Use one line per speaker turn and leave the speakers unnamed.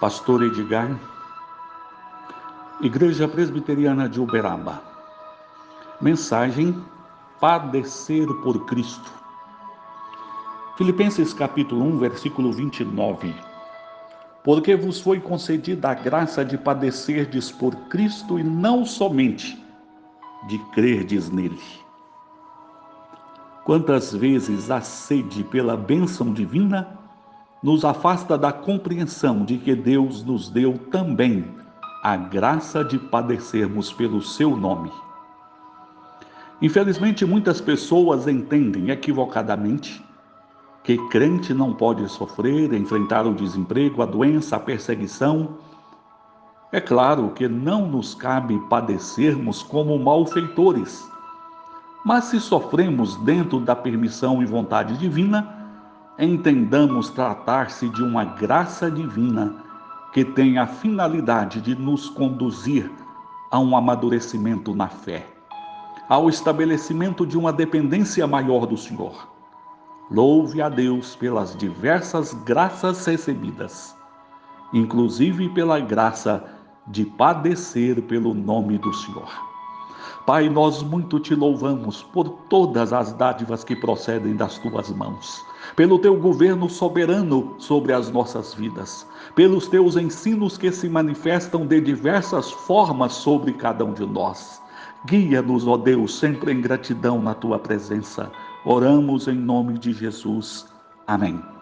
Pastor Edgar, Igreja Presbiteriana de Uberaba. Mensagem: Padecer por Cristo. Filipenses capítulo 1, versículo 29. Porque vos foi concedida a graça de padecerdes por Cristo e não somente de crerdes nele. Quantas vezes a sede pela bênção divina nos afasta da compreensão de que Deus nos deu também a graça de padecermos pelo seu nome. Infelizmente, muitas pessoas entendem equivocadamente que crente não pode sofrer, enfrentar o desemprego, a doença, a perseguição. É claro que não nos cabe padecermos como malfeitores, mas se sofremos dentro da permissão e vontade divina, entendamos tratar-se de uma graça divina que tem a finalidade de nos conduzir a um amadurecimento na fé, ao estabelecimento de uma dependência maior do Senhor. Louve a Deus pelas diversas graças recebidas, inclusive pela graça de padecer pelo nome do Senhor. Pai, nós muito te louvamos por todas as dádivas que procedem das tuas mãos, pelo teu governo soberano sobre as nossas vidas, pelos teus ensinos que se manifestam de diversas formas sobre cada um de nós. Guia-nos, ó Deus, sempre em gratidão na tua presença. Oramos em nome de Jesus. Amém.